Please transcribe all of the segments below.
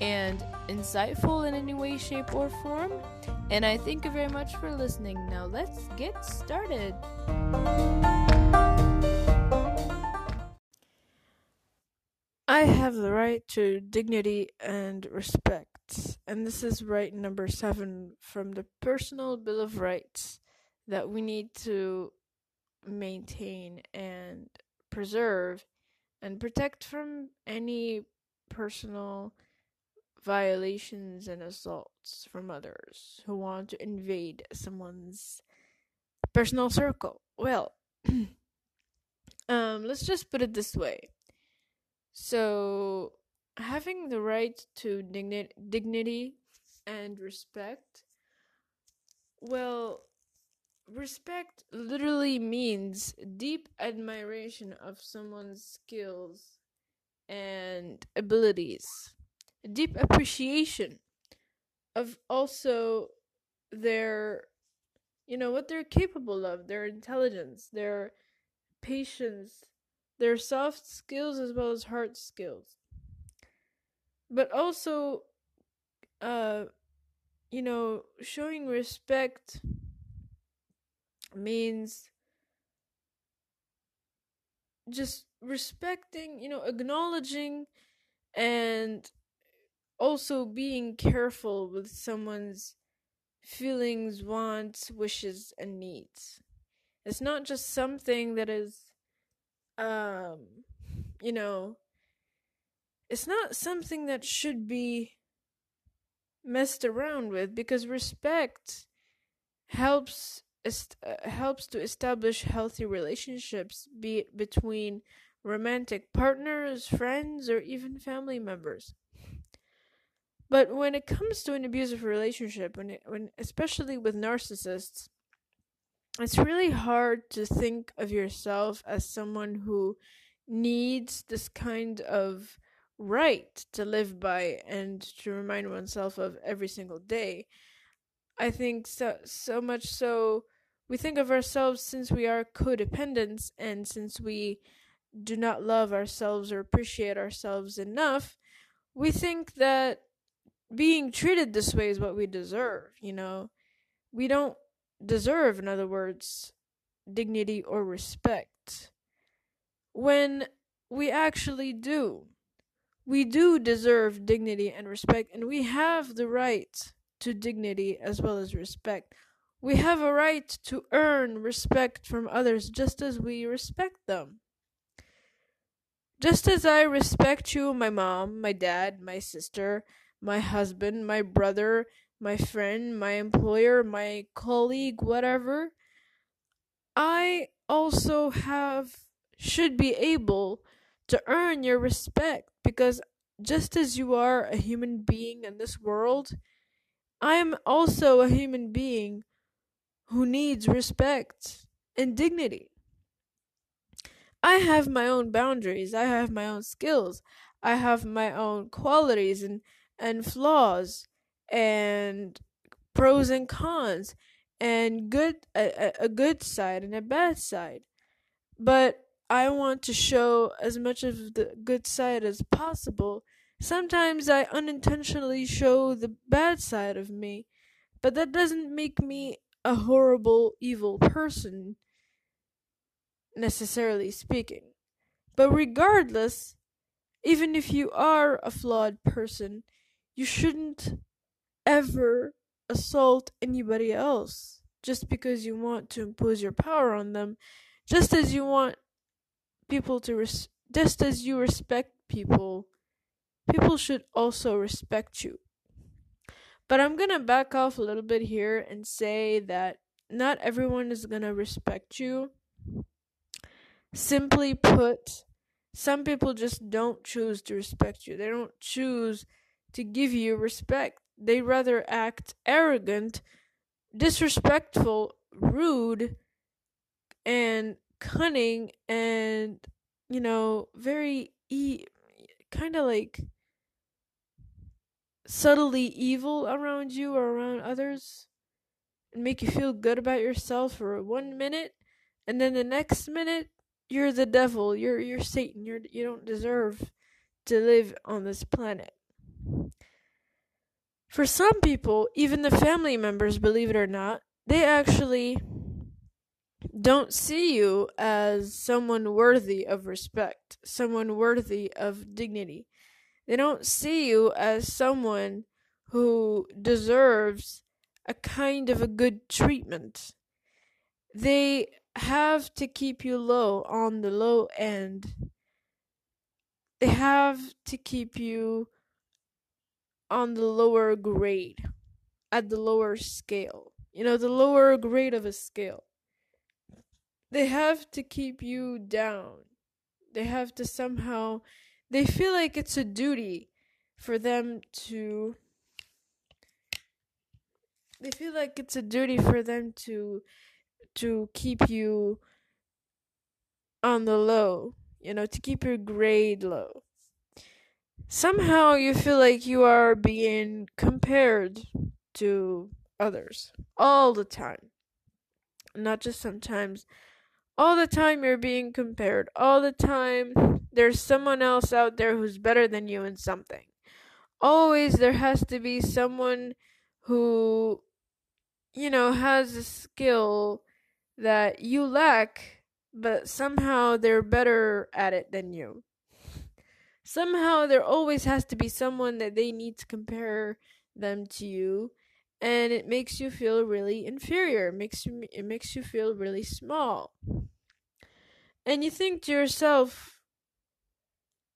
and insightful in any way, shape, or form. And I thank you very much for listening. Now let's get started. I have the right to dignity and respect. And this is right number seven from the Personal Bill of Rights that we need to maintain and preserve and protect from any personal violations and assaults from others who want to invade someone's personal circle. Well, um, let's just put it this way. So, having the right to digni- dignity and respect, well, respect literally means deep admiration of someone's skills and abilities deep appreciation of also their you know what they're capable of their intelligence their patience their soft skills as well as hard skills. But also uh you know showing respect means just respecting you know acknowledging and also being careful with someone's feelings, wants, wishes, and needs. It's not just something that is, um, you know, it's not something that should be messed around with because respect helps uh, helps to establish healthy relationships be it between romantic partners, friends, or even family members. But when it comes to an abusive relationship, when it, when especially with narcissists, it's really hard to think of yourself as someone who needs this kind of right to live by and to remind oneself of every single day. I think so so much so we think of ourselves since we are codependents and since we do not love ourselves or appreciate ourselves enough, we think that being treated this way is what we deserve, you know. We don't deserve, in other words, dignity or respect. When we actually do. We do deserve dignity and respect, and we have the right to dignity as well as respect. We have a right to earn respect from others just as we respect them. Just as I respect you, my mom, my dad, my sister, my husband, my brother, my friend, my employer, my colleague, whatever, I also have should be able to earn your respect because just as you are a human being in this world, I am also a human being who needs respect and dignity. I have my own boundaries, I have my own skills. I have my own qualities and and flaws and pros and cons and good a, a good side and a bad side. But I want to show as much of the good side as possible. Sometimes I unintentionally show the bad side of me, but that doesn't make me a horrible, evil person, necessarily speaking. But regardless, even if you are a flawed person, you shouldn't ever assault anybody else just because you want to impose your power on them, just as you want people to res- just as you respect people, people should also respect you. But I'm going to back off a little bit here and say that not everyone is going to respect you. Simply put, some people just don't choose to respect you. They don't choose to give you respect. They rather act arrogant, disrespectful, rude, and cunning and you know very e kind of like subtly evil around you or around others and make you feel good about yourself for one minute and then the next minute you're the devil. You're you're satan. You're you don't deserve to live on this planet for some people even the family members believe it or not they actually don't see you as someone worthy of respect, someone worthy of dignity. They don't see you as someone who deserves a kind of a good treatment. They have to keep you low on the low end. They have to keep you on the lower grade, at the lower scale. You know, the lower grade of a scale they have to keep you down. They have to somehow they feel like it's a duty for them to they feel like it's a duty for them to to keep you on the low, you know, to keep your grade low. Somehow you feel like you are being compared to others all the time. Not just sometimes, all the time you're being compared. All the time there's someone else out there who's better than you in something. Always there has to be someone who, you know, has a skill that you lack, but somehow they're better at it than you. Somehow there always has to be someone that they need to compare them to you and it makes you feel really inferior. It makes you it makes you feel really small. And you think to yourself,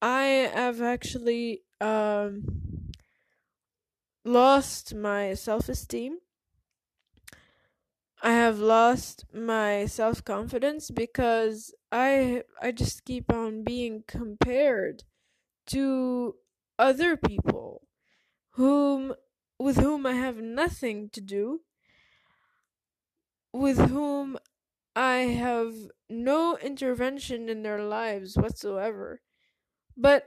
I have actually um lost my self-esteem. I have lost my self-confidence because I I just keep on being compared to other people whom with whom I have nothing to do, with whom I have no intervention in their lives whatsoever. But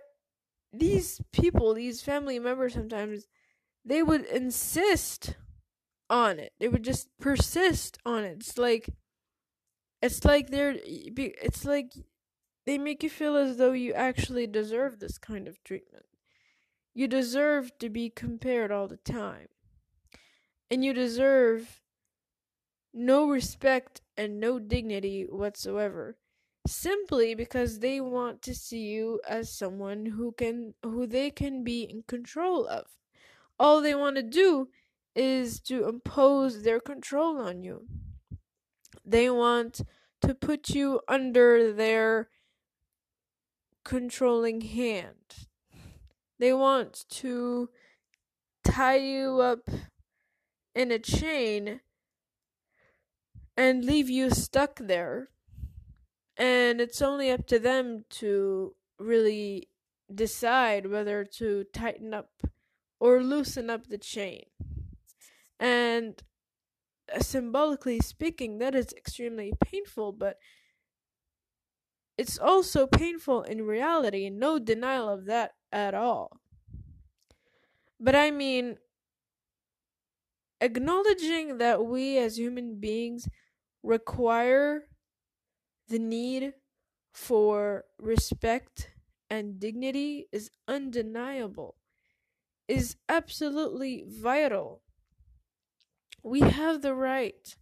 these people, these family members sometimes, they would insist on it. They would just persist on it. It's like it's like they're it's like they make you feel as though you actually deserve this kind of treatment. You deserve to be compared all the time. And you deserve no respect and no dignity whatsoever simply because they want to see you as someone who can who they can be in control of all they want to do is to impose their control on you they want to put you under their controlling hand they want to tie you up in a chain and leave you stuck there. And it's only up to them to really decide whether to tighten up or loosen up the chain. And uh, symbolically speaking, that is extremely painful, but it's also painful in reality, no denial of that at all. But I mean, acknowledging that we as human beings require the need for respect and dignity is undeniable, is absolutely vital. We have the right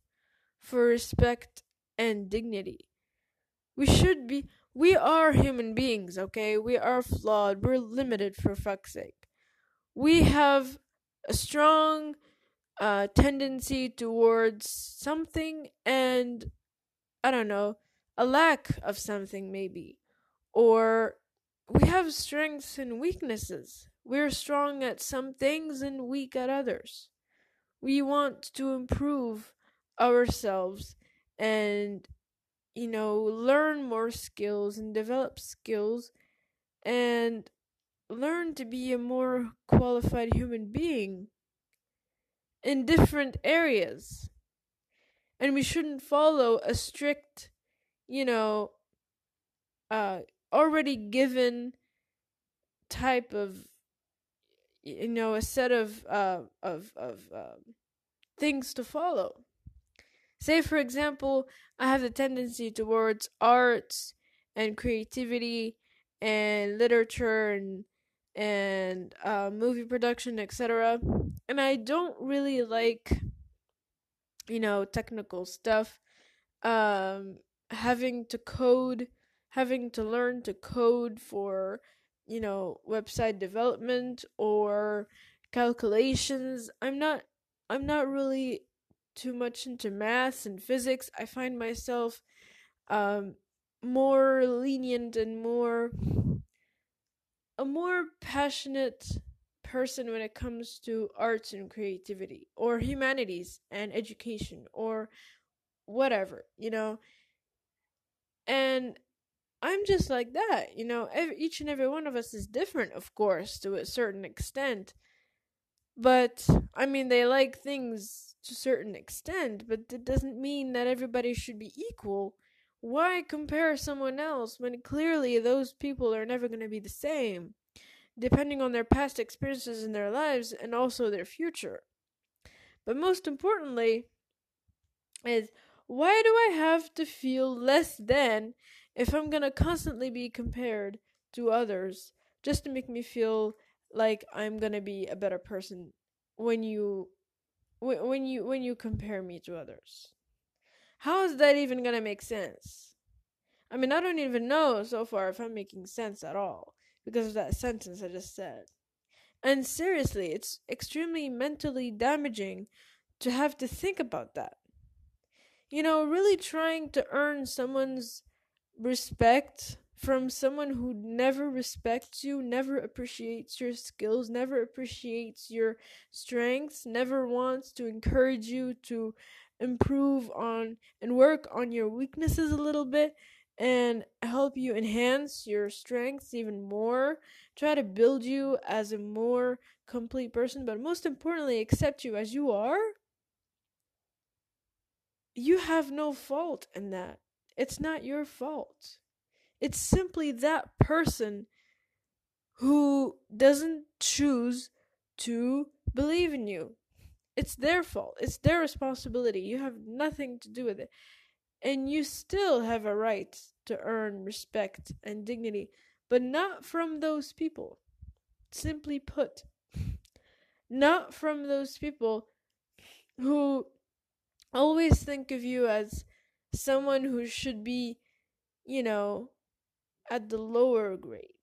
for respect and dignity. We should be, we are human beings, okay? We are flawed, we're limited for fuck's sake. We have a strong uh, tendency towards something and I don't know, a lack of something maybe. Or we have strengths and weaknesses. We're strong at some things and weak at others. We want to improve ourselves and you know learn more skills and develop skills and learn to be a more qualified human being in different areas. And we shouldn't follow a strict you know uh already given type of you know a set of uh of of uh, things to follow say for example i have a tendency towards arts and creativity and literature and and uh, movie production etc and i don't really like you know technical stuff. Um having to code having to learn to code for you know website development or calculations i'm not i'm not really too much into maths and physics i find myself um more lenient and more a more passionate person when it comes to arts and creativity or humanities and education or whatever you know? And i'm just like that you know? Every, each and every one of us is different of course to a certain extent but i mean they like things to a certain extent but it doesn't mean that everybody should be equal. Why compare someone else when clearly those people are never going to be the same depending on their past experiences in their lives and also their future? But most importantly is why do I have to feel less than if I'm gonna constantly be compared to others just to make me feel like I'm gonna be a better person when you when you when you compare me to others? How is that even gonna make sense? I mean, I don't even know so far if I'm making sense at all because of that sentence I just said. And seriously, it's extremely mentally damaging to have to think about that you know, really trying to earn someone's respect from someone who never respects you, never appreciates your skills, never appreciates your strengths, never wants to encourage you to improve on and work on your weaknesses a little bit and help you enhance your strengths even more, try to build you as a more complete person, but most importantly, accept you as you are you have no fault in that. It's not your fault. It's simply that person who doesn't choose to believe in you. It's their fault. It's their responsibility. You have nothing to do with it. And you still have a right to earn respect and dignity, but not from those people. Simply put, not from those people who always think of you as someone who should be, you know, at the lower grade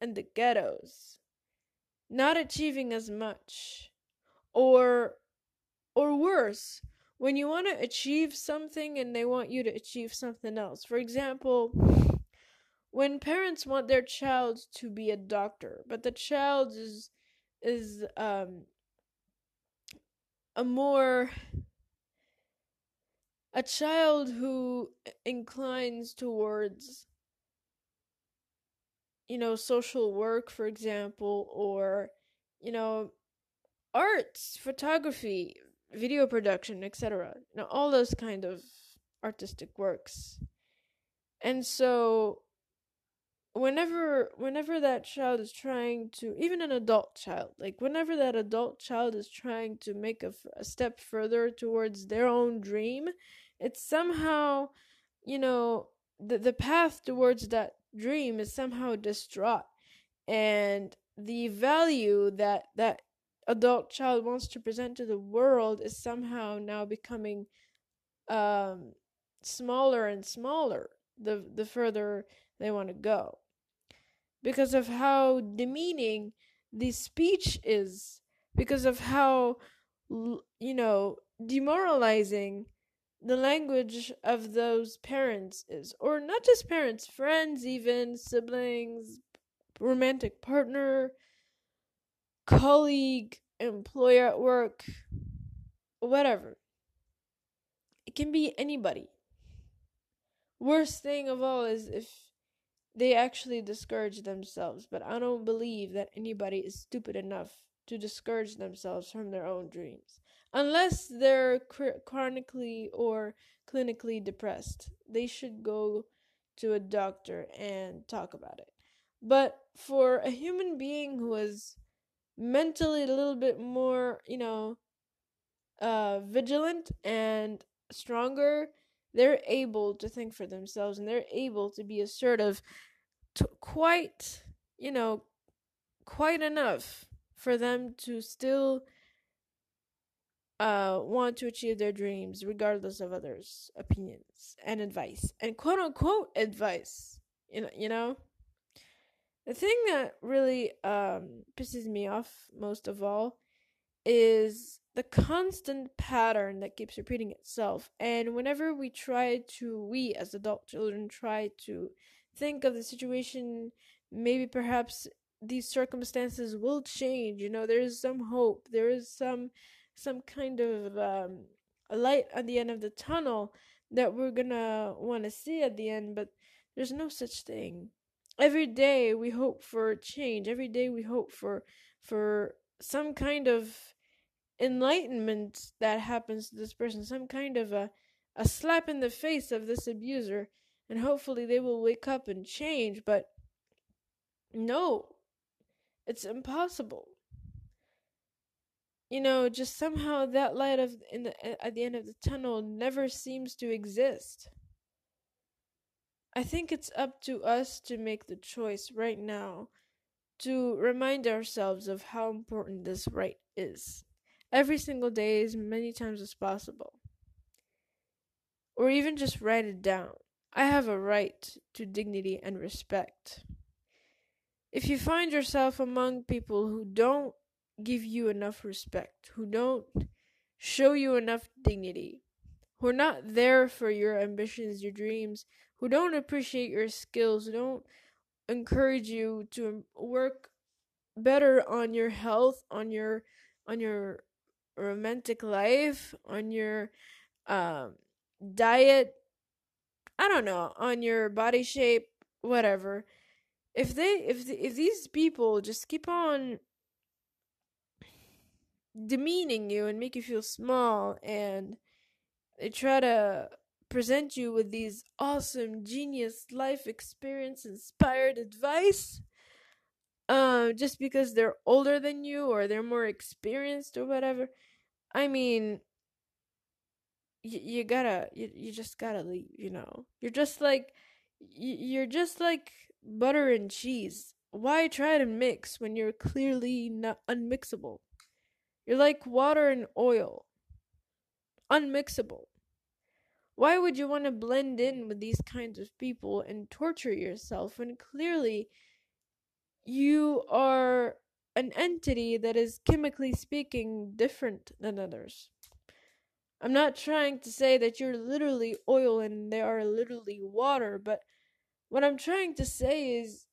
and the ghettos, not achieving as much, or or worse, when you want to achieve something and they want you to achieve something else. For example, when parents want their child to be a doctor, but the child is is um a more a child who inclines towards you know social work for example or you know arts photography video production etc you know all those kind of artistic works. And so whenever whenever that child is trying to even an adult child like whenever that adult child is trying to make a, a step further towards their own dream it's somehow you know the the path towards that dream is somehow distraught. And the value that that adult child wants to present to the world is somehow now becoming um smaller and smaller the the further they want to go. Because of how demeaning the speech is. Because of how you know demoralizing the language of those parents is or not just parents friends even siblings romantic partner colleague employer at work whatever. It can be anybody. Worst thing of all is if they actually discourage themselves but i don't believe that anybody is stupid enough to discourage themselves from their own dreams unless they're chronically or clinically depressed. They should go to a doctor and talk about it. But for a human being who is mentally a little bit more you know uh vigilant and stronger they're able to think for themselves and they're able to be assertive quite you know quite enough for them to still uh, want to achieve their dreams regardless of others' opinions and advice and quote unquote advice. You know, you know. The thing that really um, pisses me off most of all is the constant pattern that keeps repeating itself. And whenever we try to, we as adult children try to think of the situation, maybe perhaps these circumstances will change. You know, there is some hope. There is some some kind of um, light at the end of the tunnel that we're gonna want to see at the end, but there's no such thing. Every day we hope for change. Every day we hope for for some kind of enlightenment that happens to this person, some kind of a a slap in the face of this abuser, and hopefully they will wake up and change. But no, it's impossible you know, just somehow that light of in the at the end of the tunnel never seems to exist. I think it's up to us to make the choice right now to remind ourselves of how important this right is. Every single day, as many times as possible. Or even just write it down. I have a right to dignity and respect. If you find yourself among people who don't give you enough respect, who don't show you enough dignity, who are not there for your ambitions, your dreams, who don't appreciate your skills, who don't encourage you to work better on your health, on your on your romantic life, on your um diet, I don't know, on your body shape, whatever. If they if if these people just keep on demeaning you and make you feel small and they try to present you with these awesome genius life experience inspired advice uh, just because they're older than you or they're more experienced or whatever i mean you gotta you, you just gotta leave you know? You're just like you're just like butter and cheese why try to mix when you're clearly not unmixable you're like water and oil, unmixable. Why would you want to blend in with these kinds of people and torture yourself when clearly you are an entity that is chemically speaking different than others? I'm not trying to say that you're literally oil and they are literally water, but what I'm trying to say is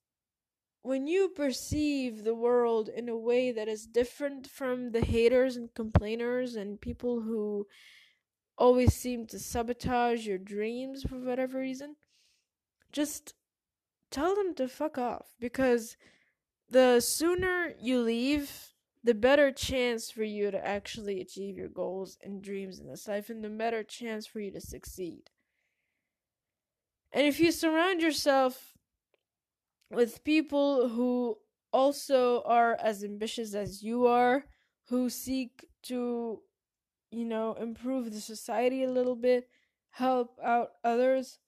when you perceive the world in a way that is different from the haters and complainers and people who always seem to sabotage your dreams for whatever reason, just tell them to fuck off because the sooner you leave, the better chance for you to actually achieve your goals and dreams in this life, and the better chance for you to succeed. And if you surround yourself with people who also are as ambitious as you are, who seek to, you know, improve the society a little bit, help out others,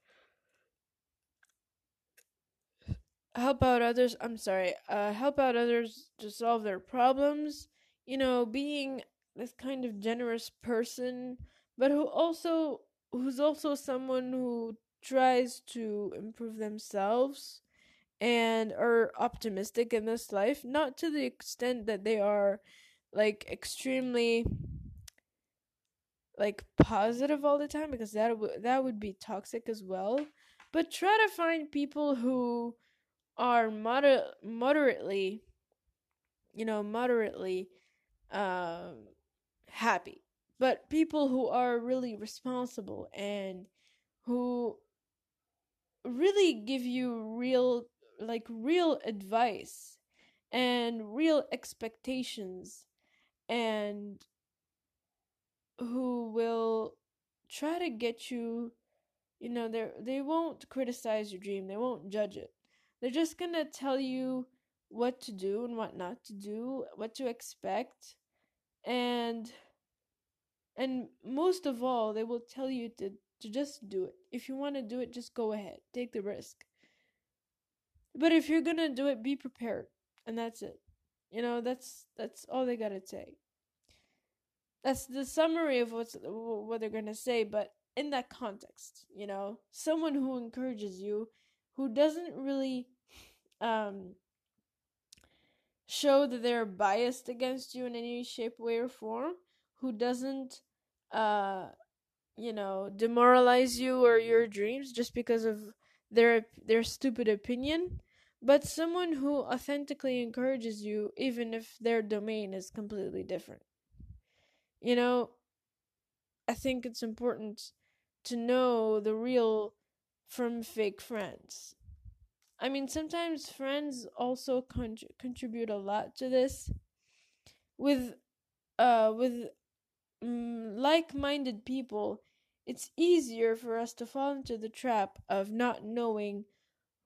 help out others, I'm sorry, uh, help out others to solve their problems, you know, being this kind of generous person, but who also, who's also someone who tries to improve themselves and are optimistic in this life, not to the extent that they are like extremely like positive all the time because that would that would be toxic as well. But try to find people who are moder- moderately you know, moderately um happy. But people who are really responsible and who really give you real like real advice and real expectations and who will try to get you you know they they won't criticize your dream they won't judge it. They're just going to tell you what to do and what not to do what to expect and and most of all they will tell you to to just do it if you want to do it just go ahead take the risk but if you're gonna do it, be prepared, and that's it. You know, that's that's all they gotta say. That's the summary of what's what they're gonna say, but in that context, you know, someone who encourages you, who doesn't really, um, show that they're biased against you in any shape, way, or form, who doesn't, uh, you know, demoralize you or your dreams just because of their their stupid opinion, but someone who authentically encourages you even if their domain is completely different. You know, I think it's important to know the real from fake friends. I mean, sometimes friends also con- contribute a lot to this. With uh with mm, like-minded people, it's easier for us to fall into the trap of not knowing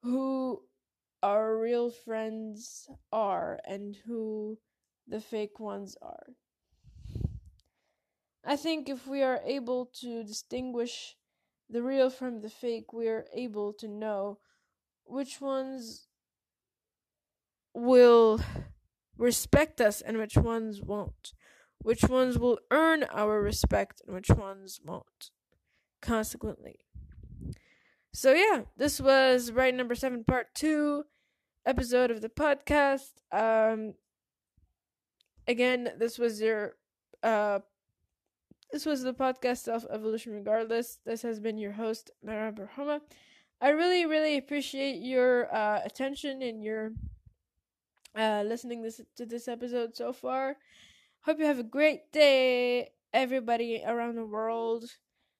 who our real friends are and who the fake ones are. I think if we are able to distinguish the real from the fake, we are able to know which ones will respect us and which ones won't. Which ones will earn our respect and which ones won't consequently. So yeah, this was right number seven, part two episode of the podcast. Um, again, this was your uh, this was the podcast Self Evolution Regardless. This has been your host Mara Barhoma. I really, really appreciate your uh, attention and your uh, listening this to this episode so far. Hope you have a great day, everybody around the world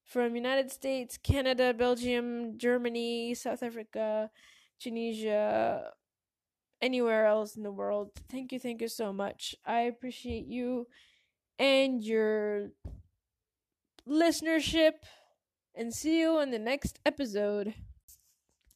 from United States, Canada, Belgium, Germany, South Africa, Tunisia, anywhere else in the world. Thank you, thank you so much. I appreciate you and your listenership and see you in the next episode.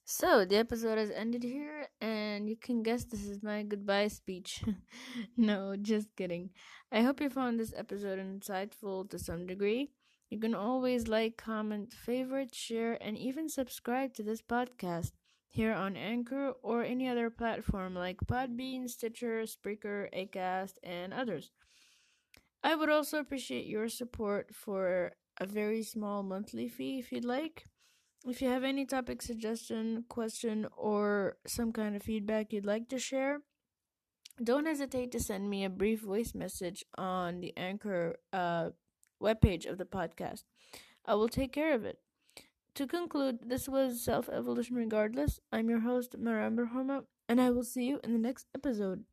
So, the episode has ended here, and you can guess this is my goodbye speech. no, just kidding. I hope you found this episode insightful to some degree. You can always like, comment, favorite, share, and even subscribe to this podcast here on Anchor or any other platform like Podbean, Stitcher, Spreaker, Acast, and others. I would also appreciate your support for a very small monthly fee if you'd like. If you have any topic suggestion, question, or some kind of feedback you'd like to share, don't hesitate to send me a brief voice message on the Anchor uh, webpage of the podcast. I will take care of it. To conclude, this was Self Evolution Regardless. I'm your host, Maram Homa, and I will see you in the next episode.